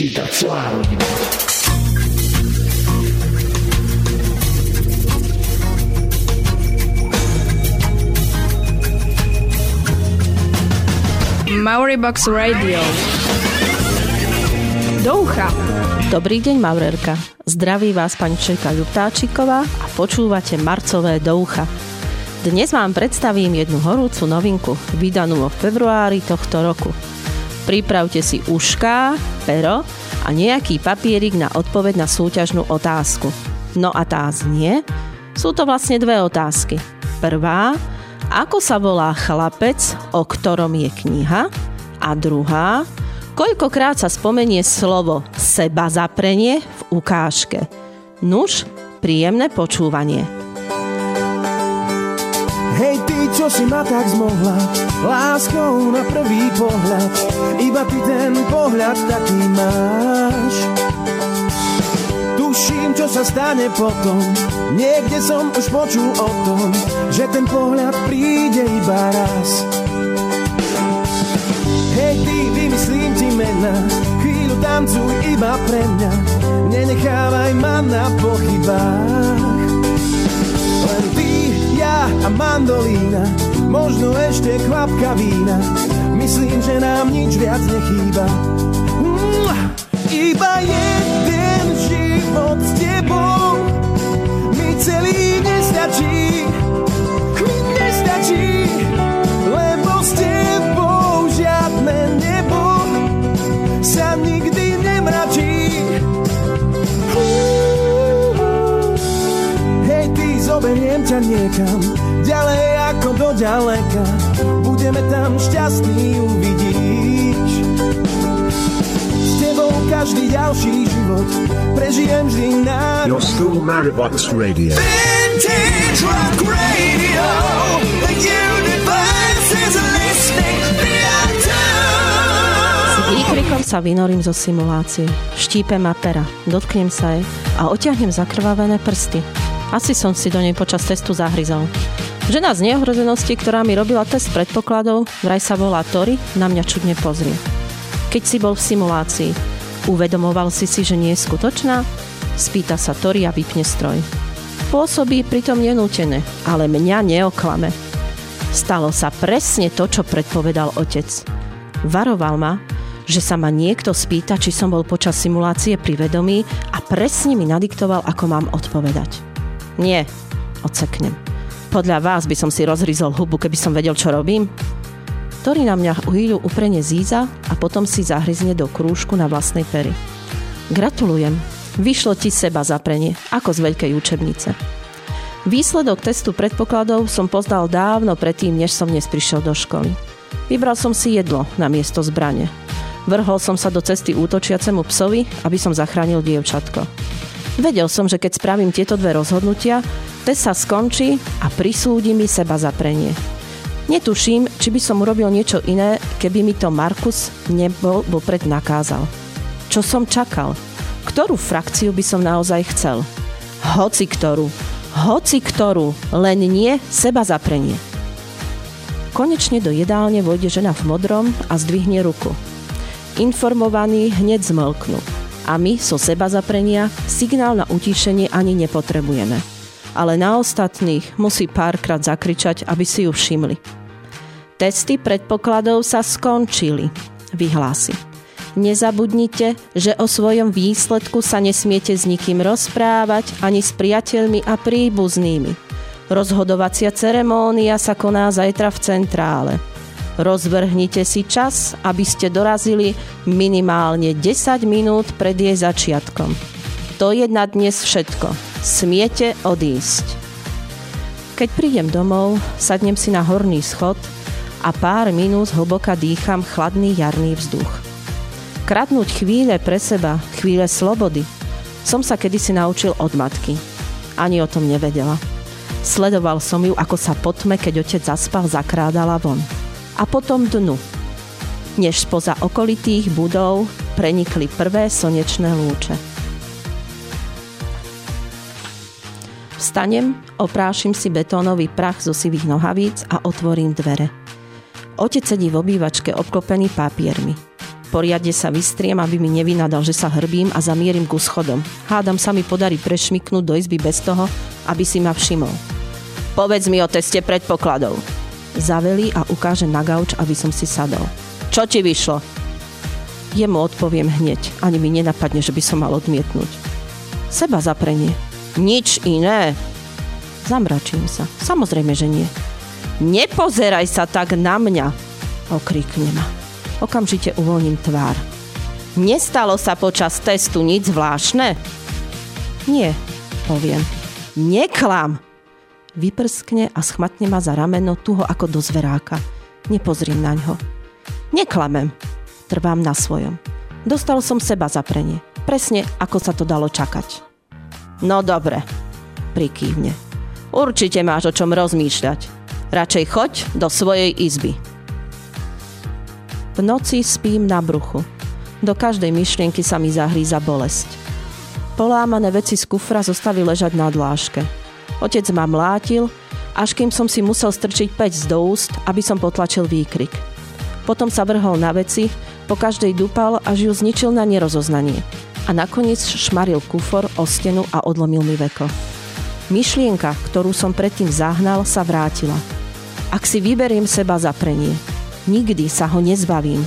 číta celá rodina. Mauribox Radio. Do ucha. Dobrý deň, Maurerka. Zdraví vás pani Čejka Ľuptáčiková a počúvate Marcové do ucha. Dnes vám predstavím jednu horúcu novinku, vydanú vo februári tohto roku. Pripravte si ušká, pero a nejaký papierik na odpoveď na súťažnú otázku. No a tá znie, sú to vlastne dve otázky. Prvá, ako sa volá chlapec, o ktorom je kniha? A druhá, koľkokrát sa spomenie slovo seba zaprenie v ukážke? Nuž, príjemné počúvanie. Si ma tak zmohla Láskou na prvý pohľad. Iba ty ten pohľad taký máš. Tuším, čo sa stane potom. Niekde som už počul o tom Že ten pohľad príde iba raz. Hej ty, vymyslím ti mena. Chvíľu tancuj iba pre mňa. Nenechávaj ma na pochybách a mandolína, možno ešte kvapka vína. Myslím, že nám nič viac nechýba. Iba jeden život s tebou niekam Ďalej ako do ďaleka. Budeme tam šťastní, uvidíš. S tebou každý ďalší život Prežijem vždy na You're still Maribox Radio. Vintage Rock Radio. The universe is listening Výkrikom sa vynorím zo simulácie. Štípem ma pera, dotknem sa jej a oťahnem zakrvavené prsty. Asi som si do nej počas testu zahryzol. Žena z neohrozenosti, ktorá mi robila test predpokladov, vraj sa volá Tori, na mňa čudne pozrie. Keď si bol v simulácii, uvedomoval si si, že nie je skutočná? Spýta sa Tori a vypne stroj. Pôsobí pritom nenútené, ale mňa neoklame. Stalo sa presne to, čo predpovedal otec. Varoval ma, že sa ma niekto spýta, či som bol počas simulácie pri vedomí a presne mi nadiktoval, ako mám odpovedať. Nie, odseknem. Podľa vás by som si rozhryzol hubu, keby som vedel, čo robím? Tori na mňa chvíľu uprene zíza a potom si zahryzne do krúžku na vlastnej pery. Gratulujem, vyšlo ti seba zaprenie, ako z veľkej učebnice. Výsledok testu predpokladov som poznal dávno predtým, než som dnes prišiel do školy. Vybral som si jedlo na miesto zbrane. Vrhol som sa do cesty útočiacemu psovi, aby som zachránil dievčatko. Vedel som, že keď spravím tieto dve rozhodnutia, test sa skončí a prisúdi mi seba zaprenie. Netuším, či by som urobil niečo iné, keby mi to Markus nebol vopred nakázal. Čo som čakal? Ktorú frakciu by som naozaj chcel? Hoci ktorú. Hoci ktorú. Len nie seba zaprenie. Konečne do jedálne vojde žena v modrom a zdvihne ruku. Informovaní hneď zmlknú a my so seba zaprenia signál na utíšenie ani nepotrebujeme. Ale na ostatných musí párkrát zakričať, aby si ju všimli. Testy predpokladov sa skončili, vyhlási. Nezabudnite, že o svojom výsledku sa nesmiete s nikým rozprávať ani s priateľmi a príbuznými. Rozhodovacia ceremónia sa koná zajtra v centrále. Rozvrhnite si čas, aby ste dorazili minimálne 10 minút pred jej začiatkom. To je na dnes všetko. Smiete odísť. Keď prídem domov, sadnem si na horný schod a pár minút hlboka dýcham chladný jarný vzduch. Kradnúť chvíle pre seba, chvíle slobody, som sa kedysi naučil od matky. Ani o tom nevedela. Sledoval som ju, ako sa po tme, keď otec zaspal, zakrádala von a potom dnu, než spoza okolitých budov prenikli prvé slnečné lúče. Vstanem, oprášim si betónový prach zo sivých nohavíc a otvorím dvere. Otec sedí v obývačke obklopený papiermi. Poriadne sa vystriem, aby mi nevynadal, že sa hrbím a zamierim ku schodom. Hádam sa mi podarí prešmiknúť do izby bez toho, aby si ma všimol. Povedz mi o teste predpokladov. Zavelí a ukáže na gauč, aby som si sadol. Čo ti vyšlo? Jemu odpoviem hneď. Ani mi nenapadne, že by som mal odmietnúť. Seba zaprenie. Nič iné. Zamračím sa. Samozrejme, že nie. Nepozeraj sa tak na mňa, okríkne ma. Okamžite uvoľním tvár. Nestalo sa počas testu nič zvláštne? Nie, poviem. Neklam! Vyprskne a schmatne ma za rameno tuho ako do zveráka. Nepozriem na ňo. Neklamem. Trvám na svojom. Dostal som seba zaprenie. Presne ako sa to dalo čakať. No dobre, prikývne. Určite máš o čom rozmýšľať. Radšej choď do svojej izby. V noci spím na bruchu. Do každej myšlienky sa mi zahríza bolesť. Polámané veci z kufra zostali ležať na dláške. Otec ma mlátil, až kým som si musel strčiť pec do úst, aby som potlačil výkrik. Potom sa vrhol na veci, po každej dupal, až ju zničil na nerozoznanie. A nakoniec šmaril kufor o stenu a odlomil mi veko. Myšlienka, ktorú som predtým zahnal, sa vrátila. Ak si vyberiem seba za prenie, Nikdy sa ho nezbavím.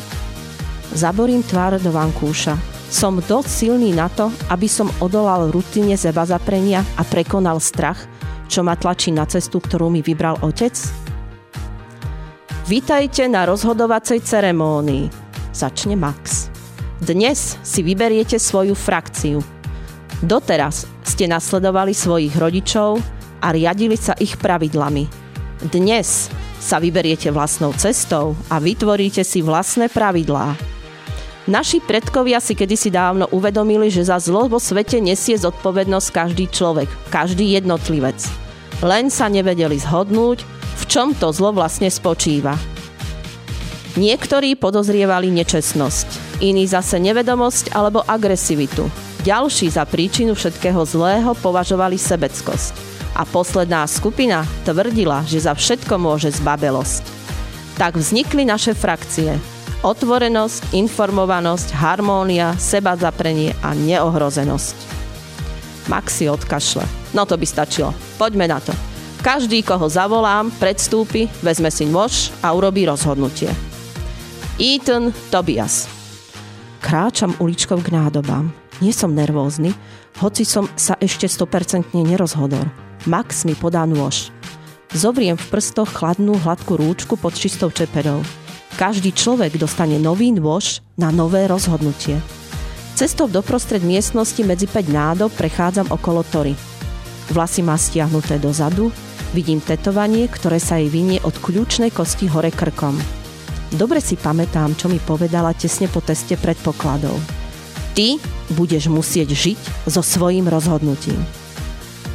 Zaborím tvár do vankúša. Som dosť silný na to, aby som odolal rutine zeba zaprenia a prekonal strach, čo ma tlačí na cestu, ktorú mi vybral otec? Vítajte na rozhodovacej ceremónii. Začne Max. Dnes si vyberiete svoju frakciu. Doteraz ste nasledovali svojich rodičov a riadili sa ich pravidlami. Dnes sa vyberiete vlastnou cestou a vytvoríte si vlastné pravidlá. Naši predkovia si kedysi dávno uvedomili, že za zlo vo svete nesie zodpovednosť každý človek, každý jednotlivec. Len sa nevedeli zhodnúť, v čom to zlo vlastne spočíva. Niektorí podozrievali nečestnosť, iní zase nevedomosť alebo agresivitu. Ďalší za príčinu všetkého zlého považovali sebeckosť a posledná skupina tvrdila, že za všetko môže zbabelosť. Tak vznikli naše frakcie. Otvorenosť, informovanosť, harmónia, seba zaprenie a neohrozenosť. Maxi odkašle. No to by stačilo. Poďme na to. Každý, koho zavolám, predstúpi, vezme si nôž a urobí rozhodnutie. Ethan Tobias. Kráčam uličkou k nádobám. Nie som nervózny, hoci som sa ešte 100% nerozhodol. Max mi podá nôž. Zovriem v prstoch chladnú hladkú rúčku pod čistou čeperou. Každý človek dostane nový nôž na nové rozhodnutie. Cestou doprostred miestnosti medzi 5 nádob prechádzam okolo Tory. Vlasy má stiahnuté dozadu, vidím tetovanie, ktoré sa jej vynie od kľúčnej kosti hore krkom. Dobre si pamätám, čo mi povedala tesne po teste predpokladov. Ty budeš musieť žiť so svojím rozhodnutím.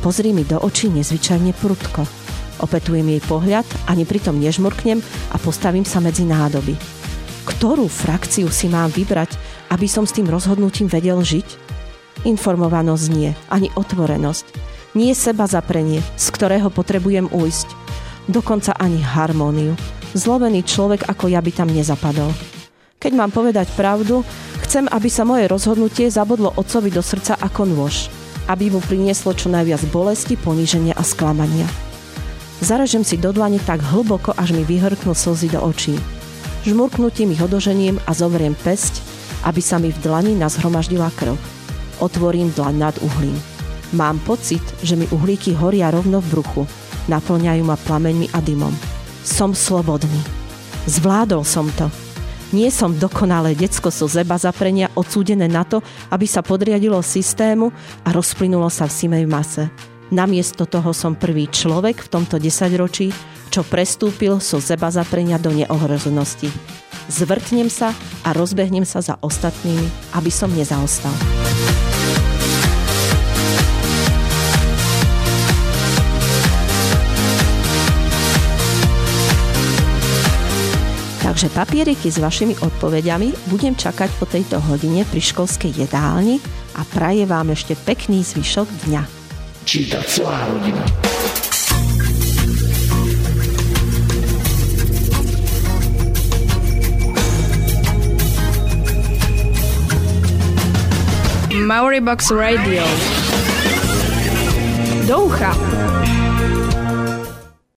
Pozri mi do očí nezvyčajne prudko. Opetujem jej pohľad, ani pritom nežmurknem a postavím sa medzi nádoby. Ktorú frakciu si mám vybrať, aby som s tým rozhodnutím vedel žiť? Informovanosť nie, ani otvorenosť. Nie seba zaprenie, z ktorého potrebujem ujsť. Dokonca ani harmóniu. Zlovený človek ako ja by tam nezapadol. Keď mám povedať pravdu, chcem, aby sa moje rozhodnutie zabodlo otcovi do srdca ako nôž aby mu prinieslo čo najviac bolesti, poníženia a sklamania. Zaražem si do dlane tak hlboko, až mi vyhrknú slzy do očí. Žmurknutím ich odožením a zovriem pesť, aby sa mi v dlani nazhromaždila krv. Otvorím dlaň nad uhlím. Mám pocit, že mi uhlíky horia rovno v bruchu. Naplňajú ma plameňmi a dymom. Som slobodný. Zvládol som to. Nie som dokonalé decko so zeba zaprenia odsúdené na to, aby sa podriadilo systému a rozplynulo sa v simej mase. Namiesto toho som prvý človek v tomto desaťročí, čo prestúpil so zeba zaprenia do neohrozenosti. Zvrtnem sa a rozbehnem sa za ostatnými, aby som nezaostal. Takže papieriky s vašimi odpovediami budem čakať po tejto hodine pri školskej jedálni a praje vám ešte pekný zvyšok dňa. cita citazione. Maori Box Radio Doha